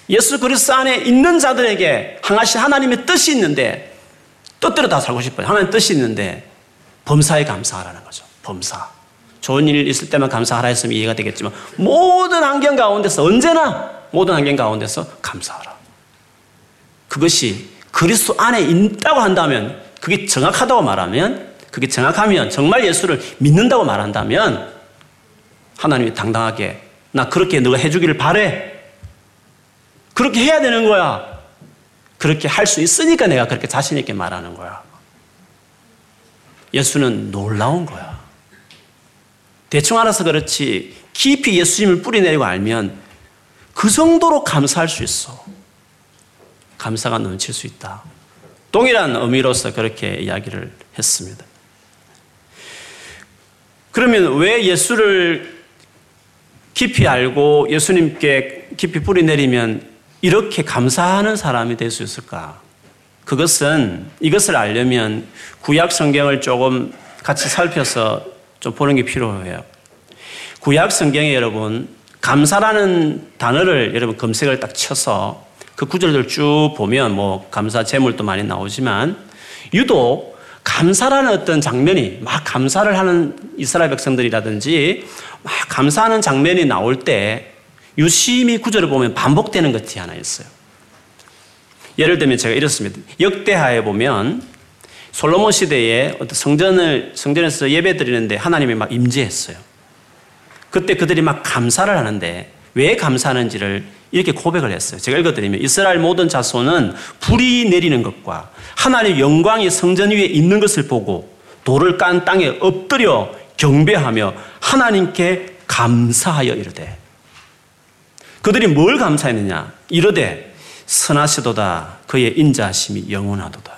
A: 예수 그리스도 안에 있는 자들에게 항하신 하나님의 뜻이 있는데 뜻대로 다 살고 싶어요. 하나님 뜻이 있는데 범사에 감사하라는 거죠. 범사. 좋은 일 있을 때만 감사하라 했으면 이해가 되겠지만 모든 환경 가운데서 언제나 모든 환경 가운데서 감사하라. 그것이 그리스도 안에 있다고 한다면 그게 정확하다고 말하면 그게 정확하면 정말 예수를 믿는다고 말한다면 하나님이 당당하게 나 그렇게 너가 해주기를 바래. 그렇게 해야 되는 거야. 그렇게 할 수 있으니까 내가 그렇게 자신있게 말하는 거야. 예수는 놀라운 거야. 대충 알아서 그렇지 깊이 예수님을 뿌리내리고 알면 그 정도로 감사할 수 있어. 감사가 넘칠 수 있다. 동일한 의미로서 그렇게 이야기를 했습니다. 그러면 왜 예수를 깊이 알고 예수님께 깊이 뿌리 내리면 이렇게 감사하는 사람이 될 수 있을까? 그것은 이것을 알려면 구약 성경을 조금 같이 살펴서 좀 보는 게 필요해요. 구약 성경에 여러분 감사라는 단어를 여러분 검색을 딱 쳐서 그 구절들 쭉 보면 뭐 감사 제물도 많이 나오지만 유독 감사라는 어떤 장면이 막 감사를 하는 이스라엘 백성들이라든지 막 감사하는 장면이 나올 때 유심히 구절을 보면 반복되는 것이 하나 있어요. 예를 들면 제가 이렇습니다. 역대하에 보면 솔로몬 시대에 어떤 성전을 성전에서 예배 드리는데 하나님이 막 임재했어요. 그때 그들이 막 감사를 하는데 왜 감사하는지를 이렇게 고백을 했어요. 제가 읽어드리면 이스라엘 모든 자손은 불이 내리는 것과 하나님의 영광이 성전 위에 있는 것을 보고 돌을 깐 땅에 엎드려 경배하며 하나님께 감사하여 이르되 그들이 뭘 감사했느냐 이르되 선하시도다 그의 인자하심이 영원하도다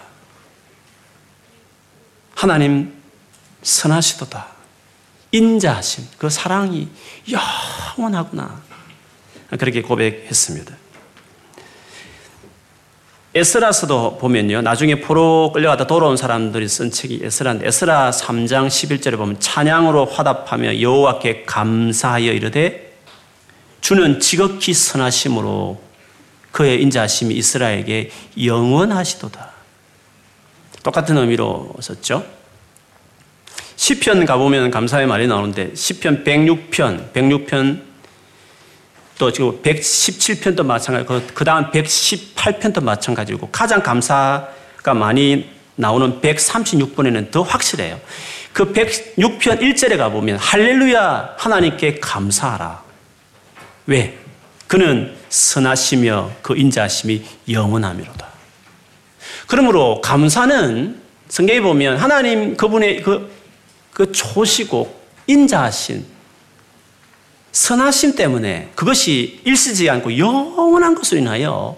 A: 하나님 선하시도다 인자하심 그 사랑이 영원하구나 그렇게 고백했습니다. 에스라서도 보면요. 나중에 포로 끌려가다 돌아온 사람들이 쓴 책이 에스라인데 에스라 3장 11절에 보면 찬양으로 화답하며 여호와께 감사하여 이르되 주는 지극히 선하심으로 그의 인자하심이 이스라엘에게 영원하시도다. 똑같은 의미로 썼죠. 시편 가보면 감사의 말이 나오는데 시편 106편, 106편 또 지금 117편도 마찬가지고 그 다음 118편도 마찬가지고 가장 감사가 많이 나오는 136번에는 더 확실해요. 그 106편 1절에 가보면 할렐루야 하나님께 감사하라. 왜? 그는 선하시며 그 인자하심이 영원함이로다. 그러므로 감사는 성경에 보면 하나님 그분의 그, 그 초시고 인자하신 선하심 때문에 그것이 일시지 않고 영원한 것으로 인하여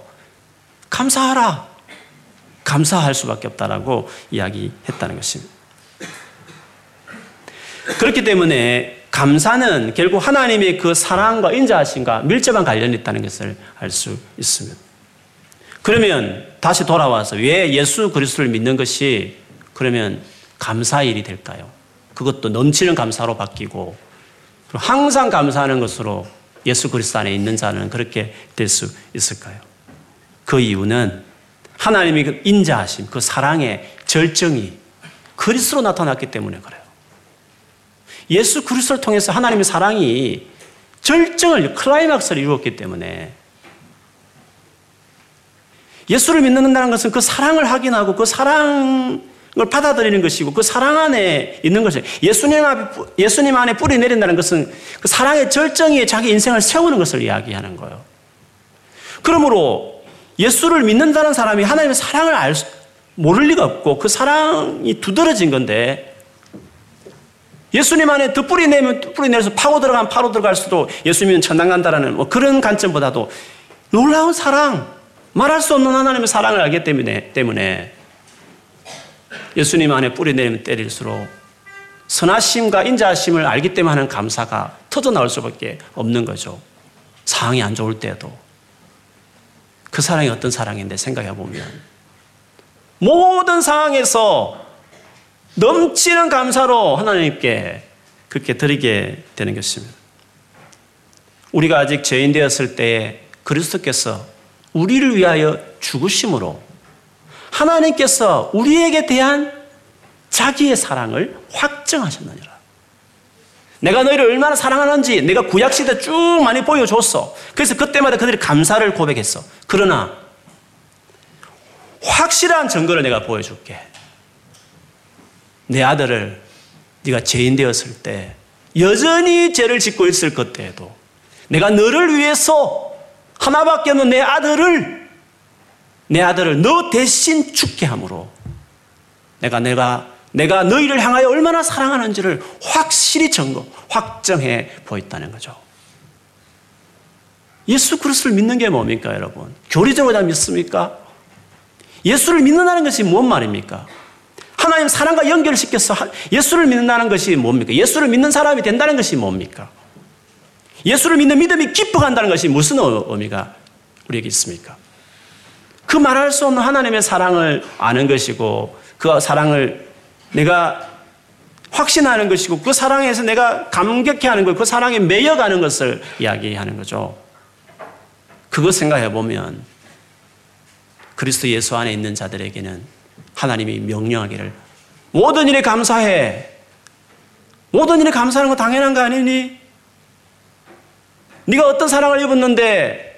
A: 감사하라. 감사할 수밖에 없다라고 이야기했다는 것입니다. 그렇기 때문에 감사는 결국 하나님의 그 사랑과 인자하심과 밀접한 관련이 있다는 것을 알 수 있습니다. 그러면 다시 돌아와서 왜 예수 그리스도를 믿는 것이 그러면 감사일이 될까요? 그것도 넘치는 감사로 바뀌고 항상 감사하는 것으로 예수 그리스도 안에 있는 자는 그렇게 될 수 있을까요? 그 이유는 하나님의 그 인자하심, 그 사랑의 절정이 그리스도로 나타났기 때문에 그래요. 예수 그리스도를 통해서 하나님의 사랑이 절정을 클라이막스를 이루었기 때문에 예수를 믿는다는 것은 그 사랑을 확인하고 그 사랑을 받아들이는 것이고 그 사랑 안에 있는 것이 예수님 앞에, 예수님 안에 뿌리 내린다는 것은 그 사랑의 절정에 자기 인생을 세우는 것을 이야기하는 거예요. 그러므로 예수를 믿는다는 사람이 하나님의 사랑을 알 수, 모를 리가 없고 그 사랑이 두드러진 건데 예수님 안에 더 뿌리 내면 뿌리 내서 파고 들어가면 파로 들어갈 수도 예수님은 천당 간다라는 뭐 그런 관점보다도 놀라운 사랑, 말할 수 없는 하나님의 사랑을 알기 때문에, 때문에 예수님 안에 뿌리 내리면 때릴수록 선하심과 인자하심을 알기 때문에 하는 감사가 터져 나올 수밖에 없는 거죠. 상황이 안 좋을 때도. 그 사랑이 어떤 사랑인데 생각해 보면 모든 상황에서 넘치는 감사로 하나님께 그렇게 드리게 되는 것입니다. 우리가 아직 죄인 되었을 때에 그리스도께서 우리를 위하여 죽으심으로 하나님께서 우리에게 대한 자기의 사랑을 확정하셨느니라. 내가 너희를 얼마나 사랑하는지 내가 구약시대 쭉 많이 보여줬어. 그래서 그때마다 그들이 감사를 고백했어. 그러나 확실한 증거를 내가 보여줄게. 내 아들을 네가 죄인 되었을 때 여전히 죄를 짓고 있을 그때에도 내가 너를 위해서 하나밖에 없는 내 아들을 내 아들을 너 대신 죽게 함으로 내가 내가 내가 너희를 향하여 얼마나 사랑하는지를 확실히 증거, 확정해 보였다는 거죠. 예수 그리스도를 믿는 게 뭡니까, 여러분? 교리적으로 다 믿습니까? 예수를 믿는다는 것이 뭔 말입니까? 하나님 사랑과 연결시켜서 예수를 믿는다는 것이 뭡니까? 예수를 믿는 사람이 된다는 것이 뭡니까? 예수를 믿는 믿음이 깊어간다는 것이 무슨 의미가 우리에게 있습니까? 그 말할 수 없는 하나님의 사랑을 아는 것이고 그 사랑을 내가 확신하는 것이고 그 사랑에서 내가 감격해 하는 것, 그 사랑에 매여가는 것을 이야기하는 거죠. 그것 생각해 보면 그리스도 예수 안에 있는 자들에게는 하나님이 명령하기를 모든 일에 감사해. 모든 일에 감사하는 거 당연한 거 아니니? 네가 어떤 사랑을 입었는데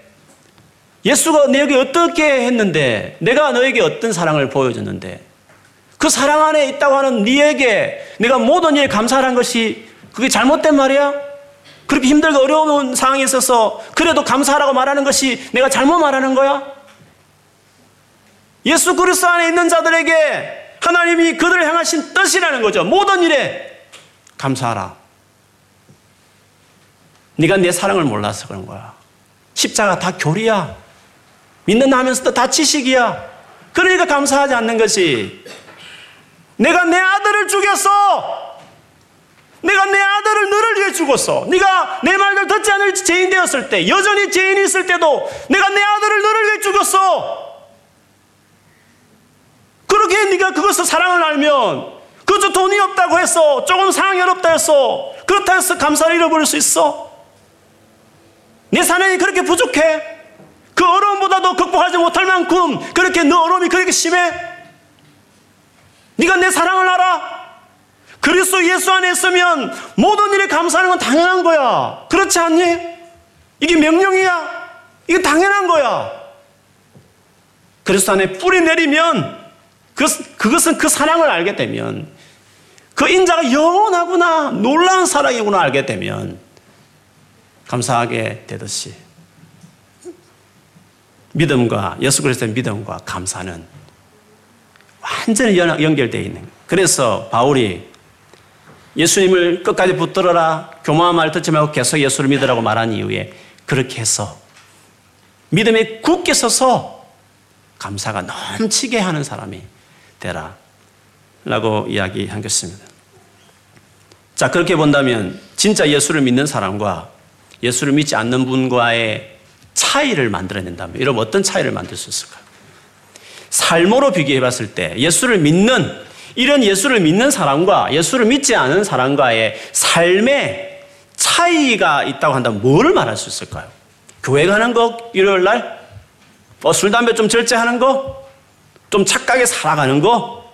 A: 예수가 너에게 어떻게 했는데 내가 너에게 어떤 사랑을 보여줬는데 그 사랑 안에 있다고 하는 네에게 내가 모든 일에 감사하는 것이 그게 잘못된 말이야? 그렇게 힘들고 어려운 상황에 있어서 그래도 감사하라고 말하는 것이 내가 잘못 말하는 거야? 예수 그리스도 안에 있는 자들에게 하나님이 그들을 향하신 뜻이라는 거죠. 모든 일에 감사하라. 네가 내 사랑을 몰라서 그런 거야. 십자가 다 교리야. 믿는다 하면서도 다 지식이야. 그러니까 감사하지 않는 것이 내가 내 아들을 죽였어. 내가 내 아들을 너를 위해 죽었어. 네가 내 말들 듣지 않을 죄인 되었을 때, 여전히 죄인이 있을 때도 내가 내 아들을 너를 위해 죽었어. 그렇게 네가 그것을 사랑을 알면 그저 돈이 없다고 해서 조금 상황이 어렵다 해서 그렇다 해서 감사를 잃어버릴 수 있어? 내 사랑이 그렇게 부족해? 그 어려움보다도 극복하지 못할 만큼 그렇게 너 어려움이 그렇게 심해? 네가 내 사랑을 알아? 그리스도 예수 안에 있으면 모든 일에 감사하는 건 당연한 거야. 그렇지 않니? 이게 명령이야. 이게 당연한 거야. 그리스도 안에 뿌리 내리면 그, 그것은 그 사랑을 알게 되면 그 인자가 영원하구나, 놀라운 사랑이구나 알게 되면 감사하게 되듯이 믿음과 예수 그리스도의 믿음과 감사는 완전히 연결되어 있는 거예요. 그래서 바울이 예수님을 끝까지 붙들어라 교만한 말 듣지 말고 계속 예수를 믿으라고 말한 이후에 그렇게 해서 믿음에 굳게 서서 감사가 넘치게 하는 사람이 되라 라고 이야기한 것입니다. 자 그렇게 본다면 진짜 예수를 믿는 사람과 예수를 믿지 않는 분과의 차이를 만들어낸다면 여러분 어떤 차이를 만들 수 있을까요? 삶으로 비교해 봤을 때 예수를 믿는 이런 예수를 믿는 사람과 예수를 믿지 않은 사람과의 삶의 차이가 있다고 한다면 뭐를 말할 수 있을까요? 교회 가는 거 일요일 날? 뭐 술, 담배 좀 절제하는 거? 좀 착하게 살아가는 거?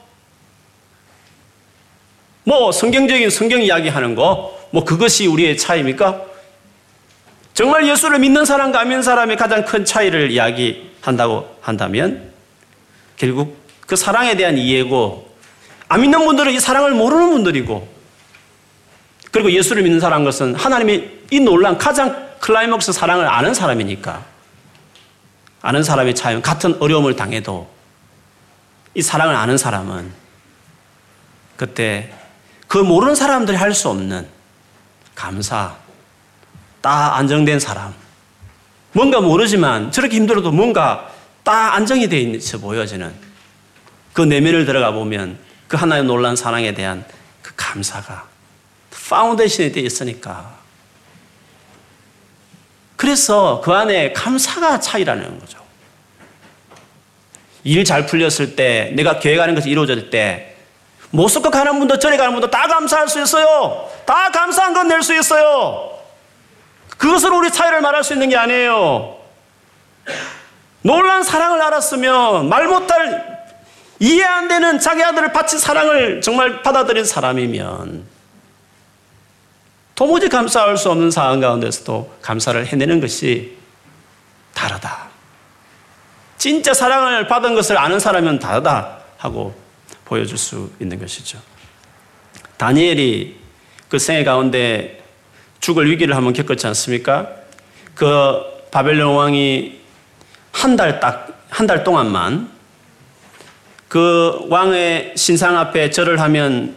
A: 뭐 성경적인 성경 이야기 하는 거? 뭐 그것이 우리의 차이입니까? 정말 예수를 믿는 사람과 안 믿는 사람의 가장 큰 차이를 이야기한다고 한다면 결국 그 사랑에 대한 이해고 안 믿는 분들은 이 사랑을 모르는 분들이고 그리고 예수를 믿는 사람 것은 하나님이 이 놀란 가장 클라이먹스 사랑을 아는 사람이니까 아는 사람의 차이는 같은 어려움을 당해도 이 사랑을 아는 사람은 그때 그 모르는 사람들이 할 수 없는 감사, 딱 안정된 사람. 뭔가 모르지만 저렇게 힘들어도 뭔가 딱 안정이 있는 듯 보여지는 그 내면을 들어가 보면 그 하나의 놀란 사랑에 대한 그 감사가 foundation이 되어 있으니까. 그래서 그 안에 감사가 차이라는 거죠. 일 잘 풀렸을 때, 내가 계획하는 것이 이루어질 때, 모습껏 가는 분도 저리 가는 분도 다 감사할 수 있어요. 다 감사한 건 낼 수 있어요. 그것으로 우리 차이를 말할 수 있는 게 아니에요. 놀란 사랑을 알았으면 말 못할 이해 안 되는 자기 아들을 바친 사랑을 정말 받아들인 사람이면 도무지 감사할 수 없는 상황 가운데서도 감사를 해내는 것이 다르다. 진짜 사랑을 받은 것을 아는 사람은 다르다 하고 보여줄 수 있는 것이죠. 다니엘이 그 생애 가운데 죽을 위기를 한번 겪었지 않습니까? 그 바벨론 왕이 한 달 딱, 한 달 동안만 그 왕의 신상 앞에 절을 하면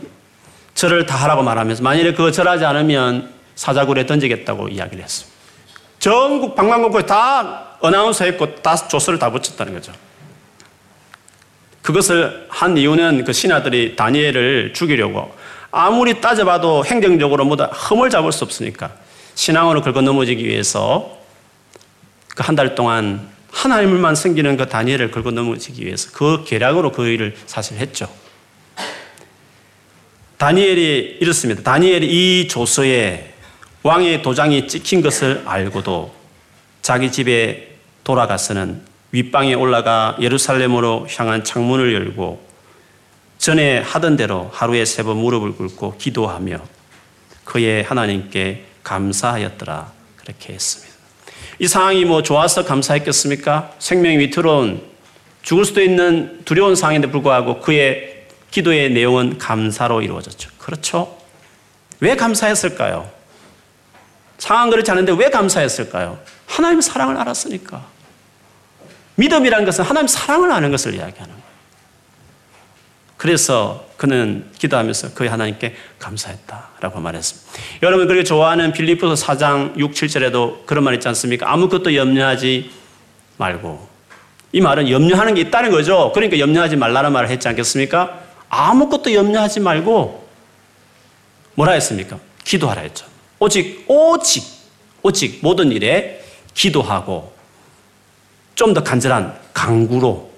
A: 절을 다 하라고 말하면서 만일에 그거 절하지 않으면 사자굴에 던지겠다고 이야기를 했습니다. 전국 방방곡곡 다 어나운서 했고 다 조서를 다 붙였다는 거죠. 그것을 한 이유는 그 신하들이 다니엘을 죽이려고 아무리 따져봐도 행정적으로 뭐다 흠을 잡을 수 없으니까 신앙으로 긁어 넘어지기 위해서 그 한 달 동안 하나님을만 섬기는 그 다니엘을 긁어 넘어지기 위해서 그 계략으로 그 일을 사실 했죠. 다니엘이 이렇습니다. 다니엘이 이 조서에 왕의 도장이 찍힌 것을 알고도 자기 집에 돌아가서는 윗방에 올라가 예루살렘으로 향한 창문을 열고 전에 하던 대로 하루에 세 번 무릎을 꿇고 기도하며 그의 하나님께 감사하였더라. 그렇게 했습니다. 이 상황이 뭐 좋아서 감사했겠습니까? 생명이 위태로운 죽을 수도 있는 두려운 상황인데 불구하고 그의 기도의 내용은 감사로 이루어졌죠. 그렇죠? 왜 감사했을까요? 상황 그렇지 않은데 왜 감사했을까요? 하나님의 사랑을 알았으니까. 믿음이라는 것은 하나님의 사랑을 아는 것을 이야기하는 거예요. 그래서 그는 기도하면서 그 하나님께 감사했다라고 말했습니다. 여러분 그렇게 좋아하는 빌리포서 4장 6, 7절에도 그런 말 있지 않습니까? 아무것도 염려하지 말고 이 말은 염려하는 게 있다는 거죠. 그러니까 염려하지 말라는 말을 했지 않겠습니까? 아무것도 염려하지 말고 뭐라 했습니까? 기도하라 했죠. 오직 오직 오직 모든 일에 기도하고 좀 더 간절한 강구로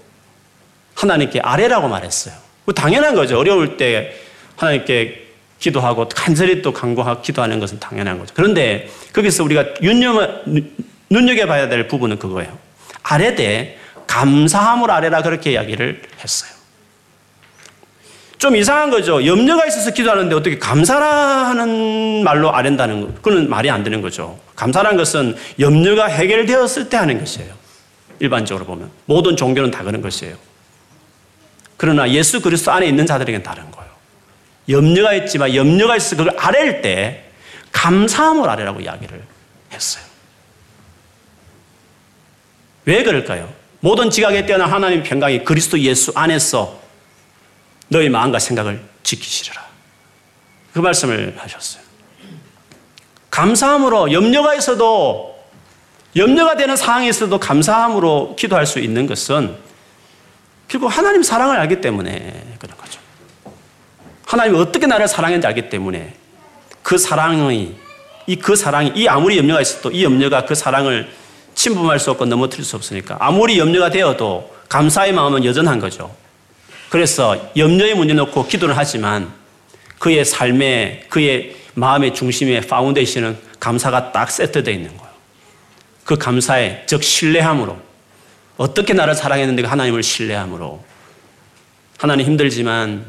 A: 하나님께 아래라고 말했어요. 뭐 당연한 거죠. 어려울 때 하나님께 기도하고 간절히 또 간구하고 기도하는 것은 당연한 거죠. 그런데 거기서 우리가 눈여겨봐야 될 부분은 그거예요. 아래되 감사함을 아래라 그렇게 이야기를 했어요. 좀 이상한 거죠. 염려가 있어서 기도하는데 어떻게 감사라는 말로 아랜다는 거. 그건 말이 안 되는 거죠. 감사라는 것은 염려가 해결되었을 때 하는 것이에요. 일반적으로 보면. 모든 종교는 다 그런 것이에요. 그러나 예수 그리스도 안에 있는 자들에게는 다른 거예요. 염려가 있지만 염려가 있어 그걸 아랠 때 감사함을 아뢰라고 이야기를 했어요. 왜 그럴까요? 모든 지각에 뛰어난 하나님 평강이 그리스도 예수 안에서 너희 마음과 생각을 지키시리라. 그 말씀을 하셨어요. 감사함으로 염려가 있어도 염려가 되는 상황에 있어도 감사함으로 기도할 수 있는 것은 결국 하나님 사랑을 알기 때문에 그런 거죠. 하나님이 어떻게 나를 사랑했는지 알기 때문에 그 사랑이 이그 사랑이 이 아무리 염려가 있어도 이 염려가 그 사랑을 침범할 수 없고 넘어뜨릴 수 없으니까 아무리 염려가 되어도 감사의 마음은 여전한 거죠. 그래서 염려의 문제 놓고 기도를 하지만 그의 삶의 그의 마음의 중심의 파운데이션은 감사가 딱 세트되어 있는 거예요. 그 감사에 즉 신뢰함으로 어떻게 나를 사랑했는데 하나님을 신뢰함으로 하나님 힘들지만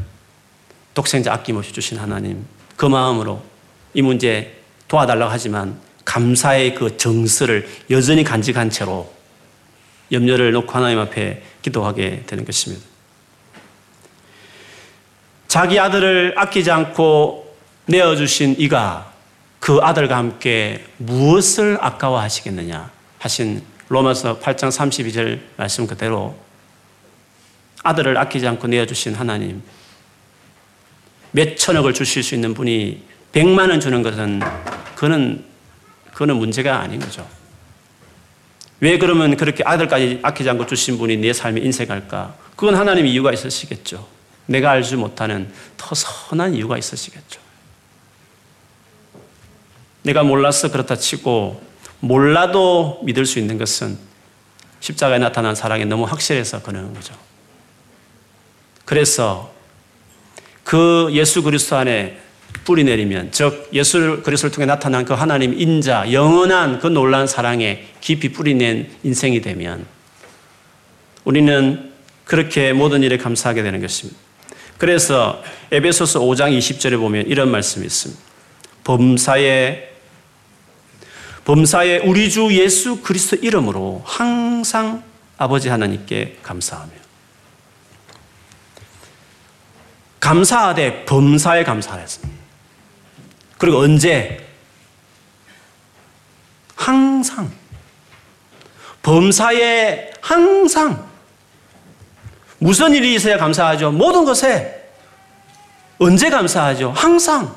A: 독생자 아낌없이 주신 하나님 그 마음으로 이 문제 도와달라고 하지만 감사의 그 정서를 여전히 간직한 채로 염려를 놓고 하나님 앞에 기도하게 되는 것입니다. 자기 아들을 아끼지 않고 내어주신 이가 그 아들과 함께 무엇을 아까워하시겠느냐 하신 로마서 8장 32절 말씀 그대로 아들을 아끼지 않고 내어주신 하나님 몇 천억을 주실 수 있는 분이 백만 원 주는 것은 그는 그거는 문제가 아닌 거죠. 왜 그러면 그렇게 아들까지 아끼지 않고 주신 분이 내 삶에 인색할까? 그건 하나님 이유가 있으시겠죠. 내가 알지 못하는 더 선한 이유가 있으시겠죠. 내가 몰라서 그렇다 치고 몰라도 믿을 수 있는 것은 십자가에 나타난 사랑이 너무 확실해서 그러는 거죠. 그래서 그 예수 그리스도 안에 뿌리 내리면 즉 예수 그리스도를 통해 나타난 그 하나님 인자 영원한 그 놀라운 사랑에 깊이 뿌리낸 인생이 되면 우리는 그렇게 모든 일에 감사하게 되는 것입니다. 그래서 에베소서 5장 20절에 보면 이런 말씀이 있습니다. 범사에 범사에 우리 주 예수 그리스도 이름으로 항상 아버지 하나님께 감사하며 감사하되 범사에 감사하였습니다. 그리고 언제? 항상. 범사에 항상. 무슨 일이 있어야 감사하죠? 모든 것에. 언제 감사하죠? 항상.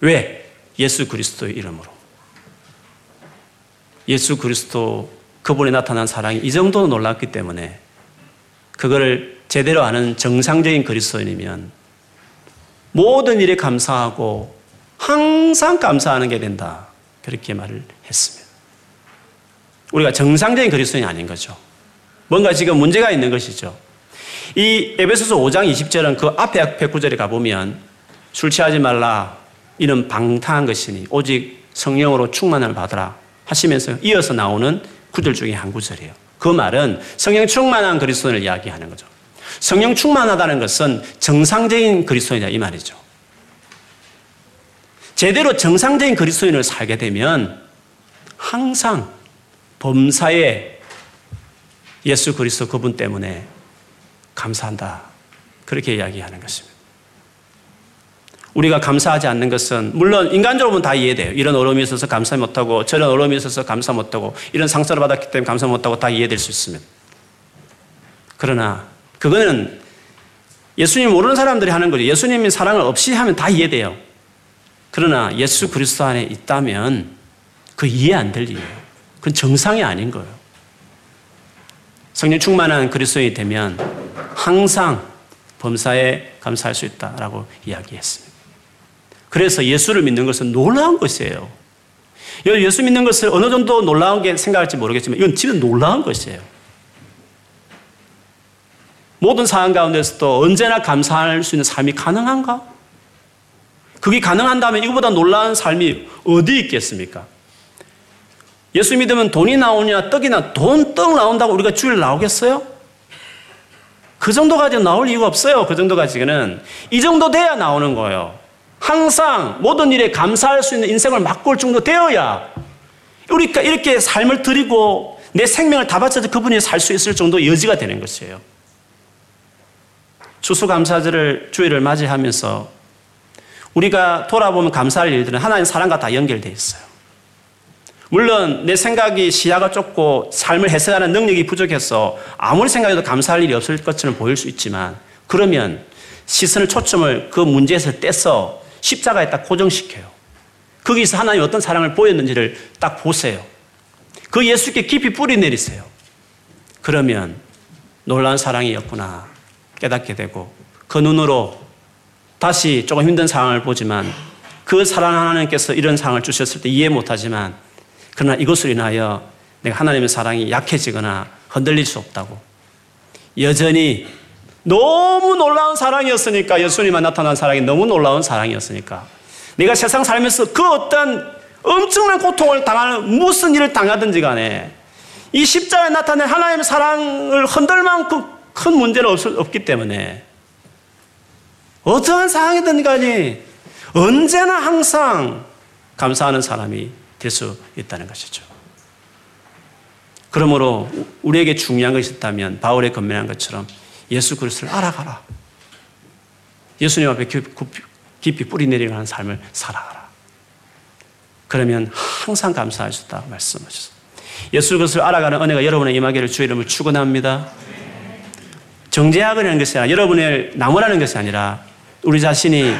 A: 왜? 예수 그리스도의 이름으로. 예수 그리스도 그분에 나타난 사랑이 이 정도로 놀랐기 때문에 그거를 제대로 아는 정상적인 그리스도인이면 모든 일에 감사하고 항상 감사하는 게 된다. 그렇게 말을 했습니다. 우리가 정상적인 그리스도인이 아닌 거죠. 뭔가 지금 문제가 있는 것이죠. 이 에베소서 5장 20절은 그 앞에 앞에 구절에 가보면 술 취하지 말라 이는 방탕한 것이니 오직 성령으로 충만을 받으라 하시면서 이어서 나오는 구절 중에 한 구절이에요. 그 말은 성령 충만한 그리스도인을 이야기하는 거죠. 성령 충만하다는 것은 정상적인 그리스도인이다 이 말이죠. 제대로 정상적인 그리스도인을 살게 되면 항상 범사에 예수 그리스도 그분 때문에 감사한다. 그렇게 이야기하는 것입니다. 우리가 감사하지 않는 것은 물론 인간적으로 보면 다 이해돼요. 이런 어려움이 있어서 감사 못하고 저런 어려움이 있어서 감사 못하고 이런 상처를 받았기 때문에 감사 못하고 다 이해될 수 있습니다. 그러나 그거는 예수님 모르는 사람들이 하는 거죠. 예수님이 사랑을 없이 하면 다 이해돼요. 그러나 예수 그리스도 안에 있다면 그 이해 안 될 일이에요. 그건 정상이 아닌 거예요. 성령 충만한 그리스도인이 되면 항상 범사에 감사할 수 있다라고 이야기했습니다. 그래서 예수를 믿는 것은 놀라운 것이에요. 예수 믿는 것을 어느 정도 놀라운 게 생각할지 모르겠지만 이건 진짜 놀라운 것이에요. 모든 상황 가운데서도 언제나 감사할 수 있는 삶이 가능한가? 그게 가능한다면 이거보다 놀라운 삶이 어디 있겠습니까? 예수 믿으면 돈이 나오냐, 떡이나 돈, 떡 나온다고 우리가 주일 나오겠어요? 그 정도까지 나올 이유가 없어요. 그 정도까지는. 이 정도 돼야 나오는 거예요. 항상 모든 일에 감사할 수 있는 인생을 바꿀 정도 되어야 우리가 이렇게 삶을 드리고 내 생명을 다 바쳐서 그분이 살 수 있을 정도 여지가 되는 것이에요. 추수감사절을 주일을 맞이하면서 우리가 돌아보면 감사할 일들은 하나님 사랑과 다 연결되어 있어요. 물론 내 생각이 시야가 좁고 삶을 해석하는 능력이 부족해서 아무리 생각해도 감사할 일이 없을 것처럼 보일 수 있지만 그러면 시선을 초점을 그 문제에서 떼서 십자가에 딱 고정시켜요. 거기서 하나님 어떤 사랑을 보였는지를 딱 보세요. 그 예수께 깊이 뿌리 내리세요. 그러면 놀라운 사랑이었구나 깨닫게 되고 그 눈으로 다시 조금 힘든 상황을 보지만 그 사랑 하나님께서 이런 상황을 주셨을 때 이해 못하지만 그러나 이것으로 인하여 내가 하나님의 사랑이 약해지거나 흔들릴 수 없다고 여전히 너무 놀라운 사랑이었으니까 예수님만 나타난 사랑이 너무 놀라운 사랑이었으니까 내가 세상 살면서 그 어떤 엄청난 고통을 당하는 무슨 일을 당하든지 간에 이 십자가에 나타낸 하나님의 사랑을 흔들 만큼 큰 문제는 없, 기 때문에 어떠한 상황이든 간에 언제나 항상 감사하는 사람이 될 수 있다는 것이죠. 그러므로 우리에게 중요한 것이 있다면 바울의 건면한 것처럼 예수 그리스도를 알아가라. 예수님 앞에 깊이 뿌리 내리는 삶을 살아가라. 그러면 항상 감사할 수 있다 말씀하셨습니다. 예수 그리스도를 알아가는 은혜가 여러분의 임하기를 주의 이름을 축원합니다. 정죄하거나 것이 아니라 여러분을 나무라는 것이 아니라 우리 자신이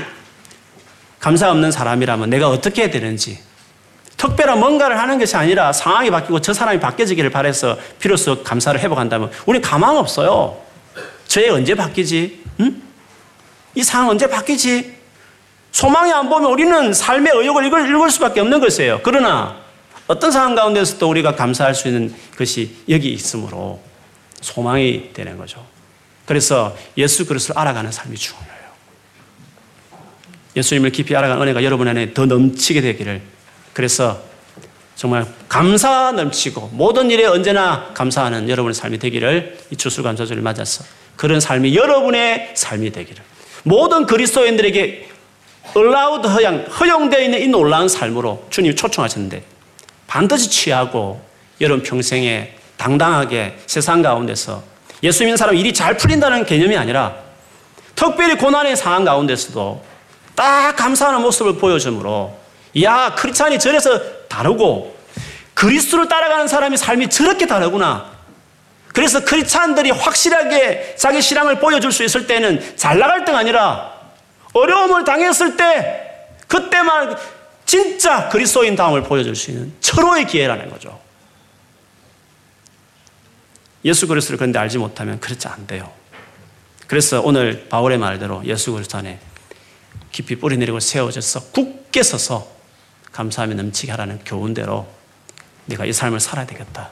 A: 감사 없는 사람이라면 내가 어떻게 해야 되는지 특별한 뭔가를 하는 것이 아니라 상황이 바뀌고 저 사람이 바뀌어지기를 바래서 비로소 감사를 회복한다면 우리 가망 없어요. 저애 언제 바뀌지? 응? 이 상황 언제 바뀌지? 소망이 안 보면 우리는 삶의 의욕을 읽을, 읽을 수밖에 없는 것이에요. 그러나 어떤 상황 가운데서도 우리가 감사할 수 있는 것이 여기 있으므로 소망이 되는 거죠. 그래서 예수 그리스도를 알아가는 삶이 중요해요. 예수님을 깊이 알아가는 은혜가 여러분 안에 더 넘치게 되기를 그래서 정말 감사 넘치고 모든 일에 언제나 감사하는 여러분의 삶이 되기를 이 추수감사절을 맞아서 그런 삶이 여러분의 삶이 되기를. 모든 그리스도인들에게 allowed 허용, 허용되어 있는 이 놀라운 삶으로 주님이 초청하셨는데 반드시 취하고 여러분 평생에 당당하게 세상 가운데서 예수 믿는 사람 일이 잘 풀린다는 개념이 아니라 특별히 고난의 상황 가운데서도 딱 감사하는 모습을 보여주므로 야 크리스찬이 저래서 다르고 그리스도를 따라가는 사람이 삶이 저렇게 다르구나 그래서 크리스찬들이 확실하게 자기 신앙을 보여줄 수 있을 때는 잘 나갈 때가 아니라 어려움을 당했을 때 그때만 진짜 그리스도인 다움을 보여줄 수 있는 철호의 기회라는 거죠. 예수 그리스도를 그런데 알지 못하면 그렇지 안 돼요. 그래서 오늘 바울의 말대로 예수 그리스도 안에 깊이 뿌리 내리고 세워져서 굳게 서서 감사함이 넘치게 하라는 교훈대로 네가 이 삶을 살아야 되겠다.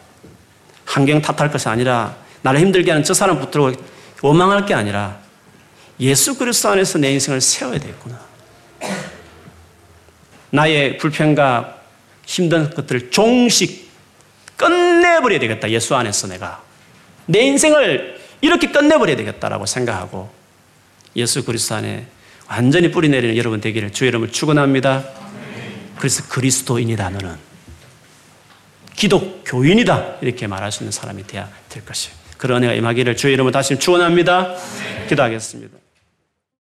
A: 환경 탓할 것이 아니라 나를 힘들게 하는 저 사람 붙들고 원망할 게 아니라 예수 그리스도 안에서 내 인생을 세워야 되겠구나. 나의 불평과 힘든 것들을 종식 끝내버려야 되겠다. 예수 안에서 내가. 내 인생을 이렇게 끝내버려야 되겠다라고 생각하고 예수 그리스도 안에 완전히 뿌리 내리는 여러분 되기를 주의 이름을 축원합니다. 그래서 그리스도인이다 너는. 기독교인이다 이렇게 말할 수 있는 사람이 되어야 될 것이에요. 그런 은혜가 임하기를 주의 이름으로 다시 축원합니다. 기도하겠습니다.